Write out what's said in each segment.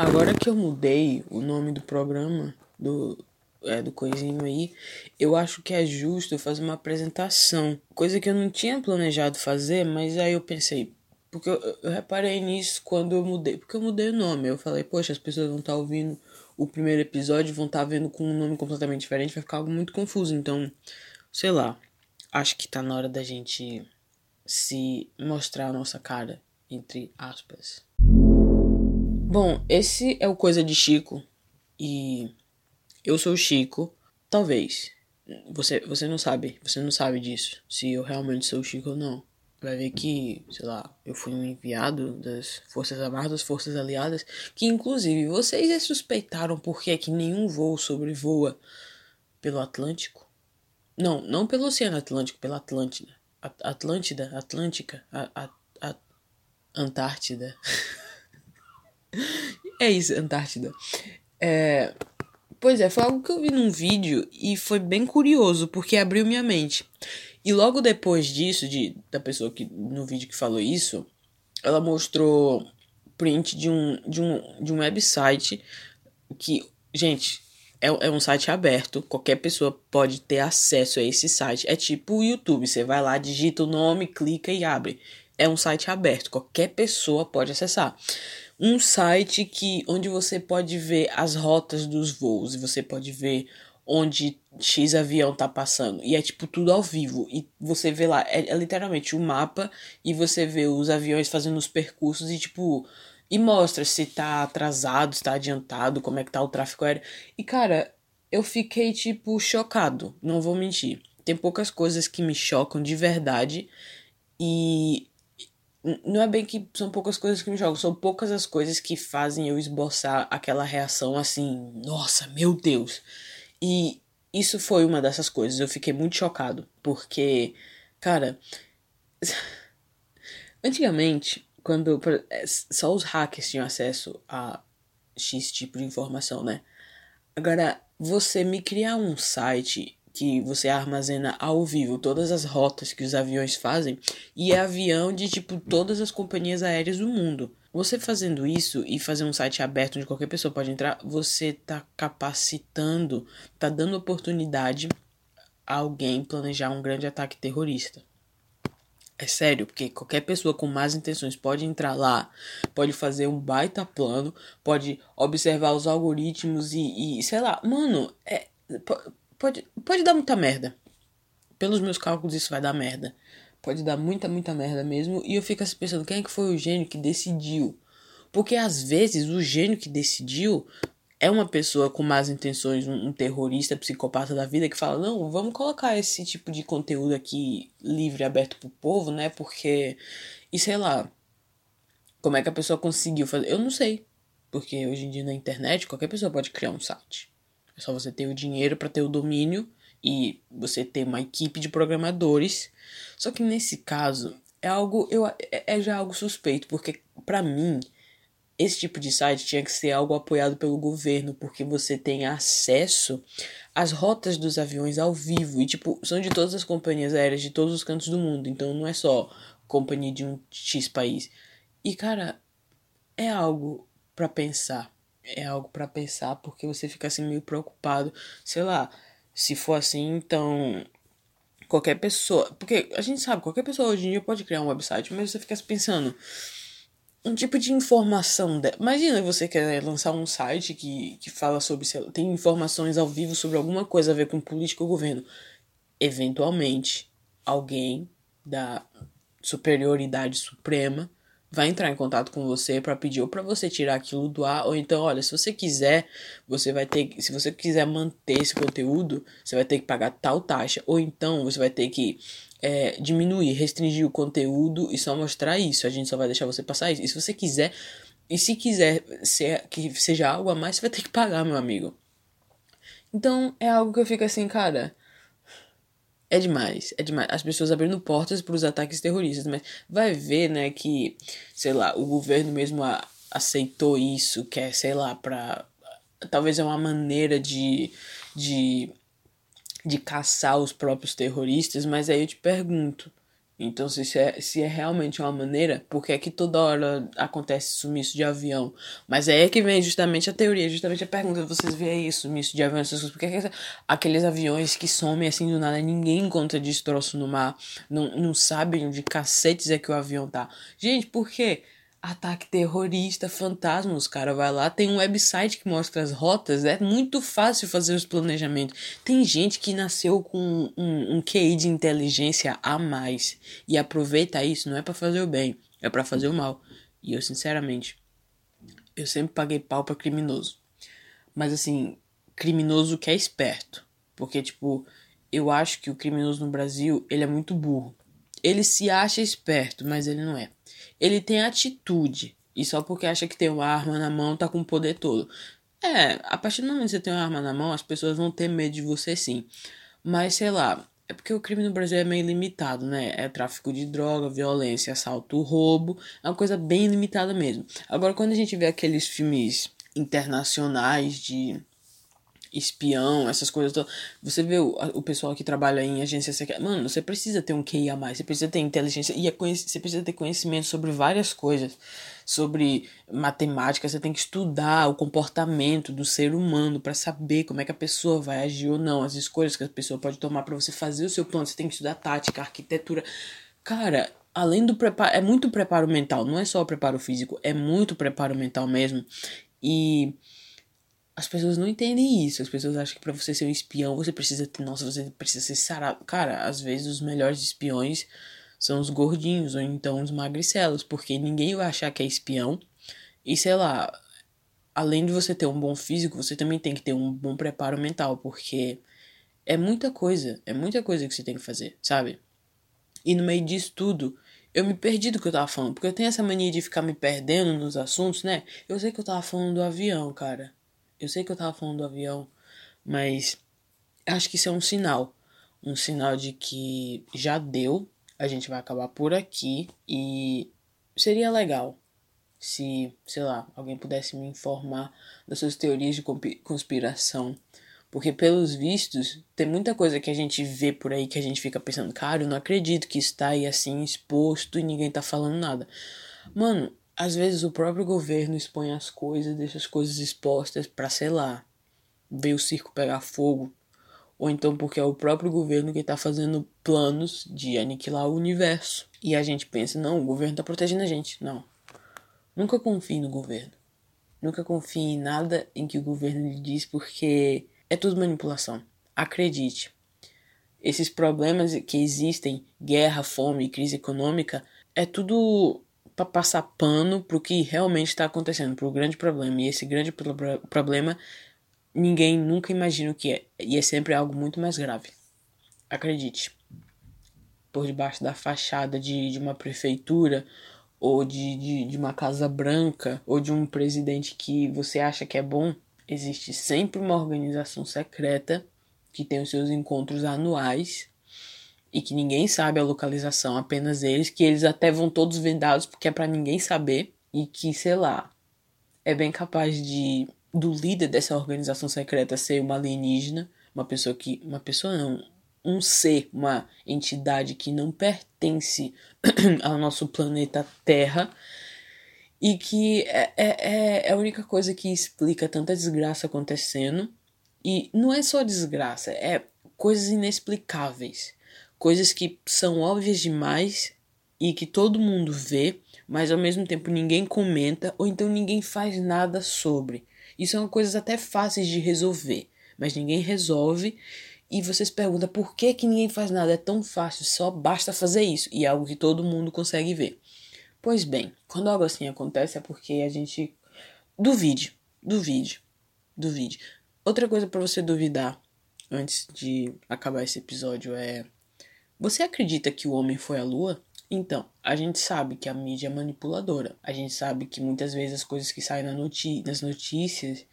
agora que eu mudei o nome do programa, do, é, do coisinho aí, eu acho que é justo fazer uma apresentação. Coisa que eu não tinha planejado fazer, mas aí eu pensei, porque eu, eu reparei nisso quando eu mudei. Porque eu mudei o nome. Eu falei, poxa, as pessoas vão estar tá ouvindo o primeiro episódio, vão estar tá vendo com um nome completamente diferente, vai ficar algo muito confuso. Então, sei lá. Acho que tá na hora da gente se mostrar a nossa cara, entre aspas. Bom, esse é o Coisa de Chico. E eu sou o Chico. Talvez. Você, você não sabe. Você não sabe disso. Se eu realmente sou o Chico ou não vai ver que, sei lá, eu fui um enviado das Forças Armadas, das Forças Aliadas, que inclusive vocês suspeitaram por que, que nenhum voo sobrevoa pelo Atlântico? Não, não pelo Oceano Atlântico, pela Atlântida. A Atlântida, Atlântica, a, a, a Antártida. é isso, Antártida. É, pois é, foi algo que eu vi num vídeo e foi bem curioso, porque abriu minha mente. E logo depois disso, de, da pessoa que no vídeo que falou isso, ela mostrou print de um, de um, de um website que, gente, é, é um site aberto, qualquer pessoa pode ter acesso a esse site. É tipo o YouTube, você vai lá, digita o nome, clica e abre. É um site aberto, qualquer pessoa pode acessar. Um site que onde você pode ver as rotas dos voos e você pode ver onde X avião tá passando. E é tipo tudo ao vivo. E você vê lá, é, é literalmente o um mapa e você vê os aviões fazendo os percursos e tipo. E mostra se tá atrasado, se tá adiantado, como é que tá o tráfego aéreo. E cara, eu fiquei tipo chocado, não vou mentir. Tem poucas coisas que me chocam de verdade. E não é bem que são poucas coisas que me chocam, são poucas as coisas que fazem eu esboçar aquela reação assim, nossa, meu Deus. E isso foi uma dessas coisas. Eu fiquei muito chocado. Porque, cara. Antigamente, quando. É, só os hackers tinham acesso a X tipo de informação, né? Agora, você me criar um site que você armazena ao vivo todas as rotas que os aviões fazem e é avião de tipo todas as companhias aéreas do mundo. Você fazendo isso e fazer um site aberto onde qualquer pessoa pode entrar, você tá capacitando, tá dando oportunidade a alguém planejar um grande ataque terrorista. É sério, porque qualquer pessoa com más intenções pode entrar lá, pode fazer um baita plano, pode observar os algoritmos e, e sei lá, mano, é, pode, pode dar muita merda. Pelos meus cálculos, isso vai dar merda pode dar muita, muita merda mesmo. E eu fico assim pensando, quem é que foi o gênio que decidiu? Porque às vezes o gênio que decidiu é uma pessoa com más intenções, um, um, terrorista, psicopata da vida que fala: não, vamos colocar esse tipo de conteúdo aqui livre, aberto pro povo, né? Porque. E sei lá. Como é que a pessoa conseguiu fazer? Eu não sei. Porque hoje em dia na internet qualquer pessoa pode criar um site. É só você ter o dinheiro para ter o domínio e você ter uma equipe de programadores. Só que nesse caso é algo eu é, é já algo suspeito, porque para mim esse tipo de site tinha que ser algo apoiado pelo governo, porque você tem acesso às rotas dos aviões ao vivo e tipo, são de todas as companhias aéreas de todos os cantos do mundo, então não é só companhia de um X país. E cara, é algo para pensar. É algo para pensar porque você fica assim meio preocupado, sei lá, se for assim, então qualquer pessoa, porque a gente sabe, qualquer pessoa hoje em dia pode criar um website, mas você fica pensando um tipo de informação. De... Imagina você quer lançar um site que, que fala sobre, sei tem informações ao vivo sobre alguma coisa a ver com política ou governo. Eventualmente, alguém da superioridade suprema vai entrar em contato com você para pedir ou para você tirar aquilo do ar ou então, olha, se você quiser, você vai ter, se você quiser manter esse conteúdo, você vai ter que pagar tal taxa ou então você vai ter que é, diminuir, restringir o conteúdo e só mostrar isso. A gente só vai deixar você passar isso. E se você quiser, e se quiser ser, que seja algo a mais, você vai ter que pagar, meu amigo. Então é algo que eu fico assim, cara. É demais, é demais. As pessoas abrindo portas para os ataques terroristas, mas vai ver, né, que, sei lá, o governo mesmo a, aceitou isso, que é, sei lá, para talvez é uma maneira de, de, de caçar os próprios terroristas, mas aí eu te pergunto, Então, se é, se é realmente uma maneira, por que é que toda hora acontece sumiço de avião? Mas é aí que vem justamente a teoria, justamente a pergunta, vocês veem isso, sumiço de avião, essas coisas, por que, é que aqueles aviões que somem assim do nada, ninguém encontra destroço no mar, não, não sabem onde cacetes é que o avião tá. Gente, por quê? Ataque terrorista, fantasmas, cara, vai lá, tem um website que mostra as rotas, é muito fácil fazer os planejamentos. Tem gente que nasceu com um, um QI de inteligência a mais e aproveita isso, não é para fazer o bem, é para fazer o mal. E eu, sinceramente, eu sempre paguei pau pra criminoso. Mas assim, criminoso que é esperto. Porque, tipo, eu acho que o criminoso no Brasil, ele é muito burro. Ele se acha esperto, mas ele não é. Ele tem atitude. E só porque acha que tem uma arma na mão, tá com o poder todo. É, a partir do momento que você tem uma arma na mão, as pessoas vão ter medo de você sim. Mas sei lá, é porque o crime no Brasil é meio limitado, né? É tráfico de droga, violência, assalto, roubo. É uma coisa bem limitada mesmo. Agora, quando a gente vê aqueles filmes internacionais de espião, essas coisas todas. Você vê o, o pessoal que trabalha em agência secreta. Mano, você precisa ter um QI a mais, você precisa ter inteligência e você precisa ter conhecimento sobre várias coisas. Sobre matemática, você tem que estudar o comportamento do ser humano para saber como é que a pessoa vai agir ou não, as escolhas que a pessoa pode tomar para você fazer o seu plano. Você tem que estudar tática, arquitetura. Cara, além do preparo, é muito preparo mental, não é só preparo físico, é muito preparo mental mesmo. E as pessoas não entendem isso. As pessoas acham que para você ser um espião você precisa ter. Nossa, você precisa ser sarado. Cara, às vezes os melhores espiões são os gordinhos ou então os magricelos, porque ninguém vai achar que é espião. E sei lá, além de você ter um bom físico, você também tem que ter um bom preparo mental, porque é muita coisa, é muita coisa que você tem que fazer, sabe? E no meio disso tudo, eu me perdi do que eu tava falando, porque eu tenho essa mania de ficar me perdendo nos assuntos, né? Eu sei que eu tava falando do avião, cara. Eu sei que eu tava falando do avião, mas acho que isso é um sinal. Um sinal de que já deu, a gente vai acabar por aqui e seria legal se, sei lá, alguém pudesse me informar das suas teorias de conspiração. Porque, pelos vistos, tem muita coisa que a gente vê por aí que a gente fica pensando, cara, eu não acredito que está aí assim exposto e ninguém tá falando nada. Mano, às vezes o próprio governo expõe as coisas, deixa as coisas expostas para, sei lá, ver o circo pegar fogo. Ou então porque é o próprio governo que está fazendo planos de aniquilar o universo. E a gente pensa, não, o governo está protegendo a gente. Não. Nunca confie no governo. Nunca confie em nada em que o governo lhe diz, porque é tudo manipulação. Acredite. Esses problemas que existem, guerra, fome, crise econômica, é tudo para passar pano pro que realmente está acontecendo, pro grande problema. E esse grande pro problema ninguém nunca imagina o que é. E é sempre algo muito mais grave. Acredite. Por debaixo da fachada de, de uma prefeitura, ou de, de, de uma casa branca, ou de um presidente que você acha que é bom, existe sempre uma organização secreta que tem os seus encontros anuais e que ninguém sabe a localização, apenas eles, que eles até vão todos vendados porque é para ninguém saber e que, sei lá, é bem capaz de do líder dessa organização secreta ser uma alienígena, uma pessoa que, uma pessoa não, um ser, uma entidade que não pertence ao nosso planeta Terra e que é, é, é a única coisa que explica tanta desgraça acontecendo. E não é só desgraça, é coisas inexplicáveis coisas que são óbvias demais e que todo mundo vê, mas ao mesmo tempo ninguém comenta ou então ninguém faz nada sobre. E são coisas até fáceis de resolver, mas ninguém resolve. E você se pergunta por que, que ninguém faz nada? É tão fácil, só basta fazer isso. E é algo que todo mundo consegue ver. Pois bem, quando algo assim acontece é porque a gente duvide, duvide, duvide. Outra coisa para você duvidar antes de acabar esse episódio é você acredita que o homem foi à lua? Então, a gente sabe que a mídia é manipuladora. A gente sabe que muitas vezes as coisas que saem nas notícias,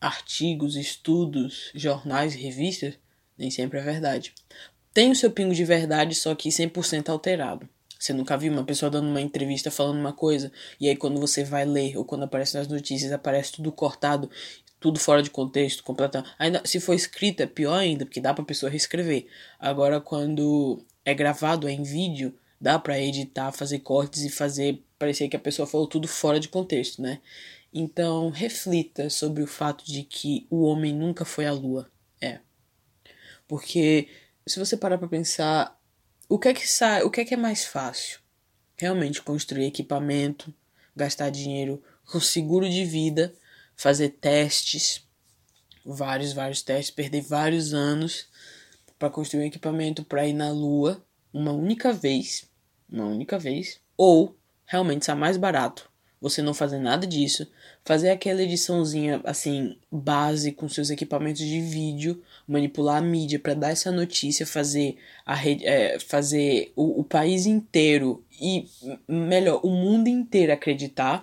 artigos, estudos, jornais, revistas, nem sempre é verdade. Tem o seu pingo de verdade, só que 100% alterado. Você nunca viu uma pessoa dando uma entrevista falando uma coisa, e aí quando você vai ler, ou quando aparece nas notícias, aparece tudo cortado tudo fora de contexto, completamente. Ainda se for escrita, pior ainda, porque dá pra pessoa reescrever. Agora, quando é gravado, é em vídeo, Dá para editar, fazer cortes e fazer parecer que a pessoa falou tudo fora de contexto, né? Então, reflita sobre o fato de que o homem nunca foi à lua. É. Porque se você parar para pensar, o que é que sai, o que é que é mais fácil? Realmente construir equipamento, gastar dinheiro com seguro de vida, fazer testes, vários, vários testes, perder vários anos para construir um equipamento para ir na lua uma única vez, uma única vez, ou realmente sai mais barato você não fazer nada disso, fazer aquela ediçãozinha assim base com seus equipamentos de vídeo, manipular a mídia para dar essa notícia, fazer a rede, é, fazer o, o país inteiro e melhor o mundo inteiro acreditar,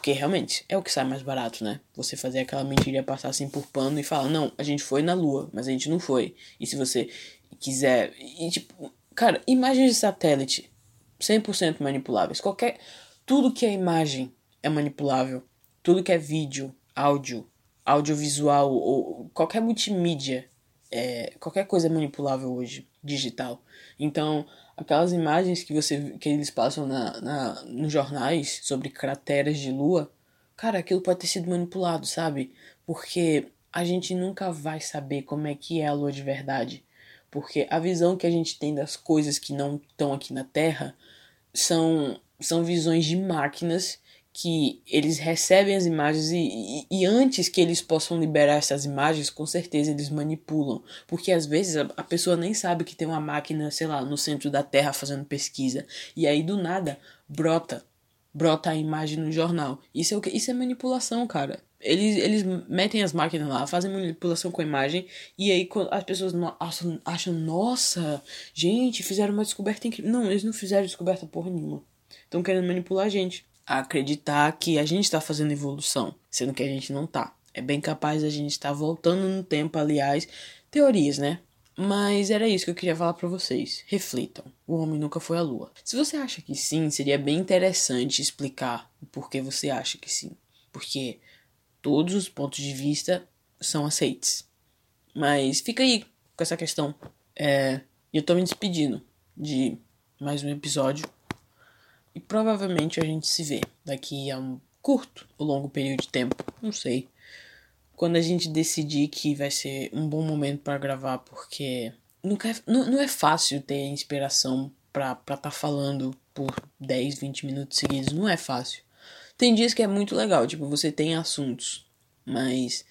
porque realmente é o que sai mais barato, né? Você fazer aquela mentira passar assim por pano e falar não, a gente foi na Lua, mas a gente não foi. E se você quiser, e tipo, cara, imagens de satélite 100% manipuláveis, qualquer tudo que é imagem é manipulável. Tudo que é vídeo, áudio, audiovisual ou qualquer multimídia, é, qualquer coisa é manipulável hoje, digital. Então, aquelas imagens que você que eles passam na, na nos jornais sobre crateras de lua, cara, aquilo pode ter sido manipulado, sabe? Porque a gente nunca vai saber como é que é a lua de verdade. Porque a visão que a gente tem das coisas que não estão aqui na Terra são são visões de máquinas que eles recebem as imagens e, e, e, antes que eles possam liberar essas imagens, com certeza eles manipulam. Porque às vezes a, a, pessoa nem sabe que tem uma máquina, sei lá, no centro da Terra fazendo pesquisa. E aí do nada brota. Brota a imagem no jornal. Isso é o que? Isso é manipulação, cara. Eles, eles metem as máquinas lá, fazem manipulação com a imagem, e aí as pessoas acham, acham nossa, gente, fizeram uma descoberta incrível. Não, eles não fizeram descoberta porra nenhuma estão querendo manipular a gente a acreditar que a gente está fazendo evolução, sendo que a gente não tá. É bem capaz a gente estar tá voltando no tempo, aliás, teorias, né? Mas era isso que eu queria falar para vocês. Reflitam. O homem nunca foi à lua. Se você acha que sim, seria bem interessante explicar o porquê você acha que sim. Porque todos os pontos de vista são aceites. Mas fica aí com essa questão. É, eu tô me despedindo de mais um episódio e provavelmente a gente se vê daqui a um curto ou longo período de tempo, não sei. Quando a gente decidir que vai ser um bom momento para gravar, porque nunca é, não, não é fácil ter inspiração pra estar tá falando por 10, 20 minutos seguidos, não é fácil. Tem dias que é muito legal, tipo, você tem assuntos, mas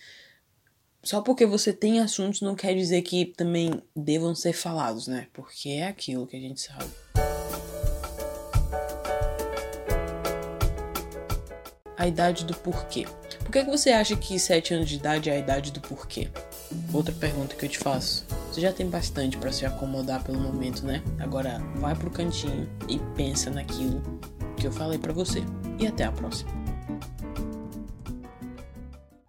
só porque você tem assuntos não quer dizer que também devam ser falados, né? Porque é aquilo que a gente sabe. A idade do porquê. Por que, que você acha que 7 anos de idade é a idade do porquê? Outra pergunta que eu te faço. Você já tem bastante para se acomodar pelo momento, né? Agora vai pro cantinho e pensa naquilo que eu falei para você. E até a próxima.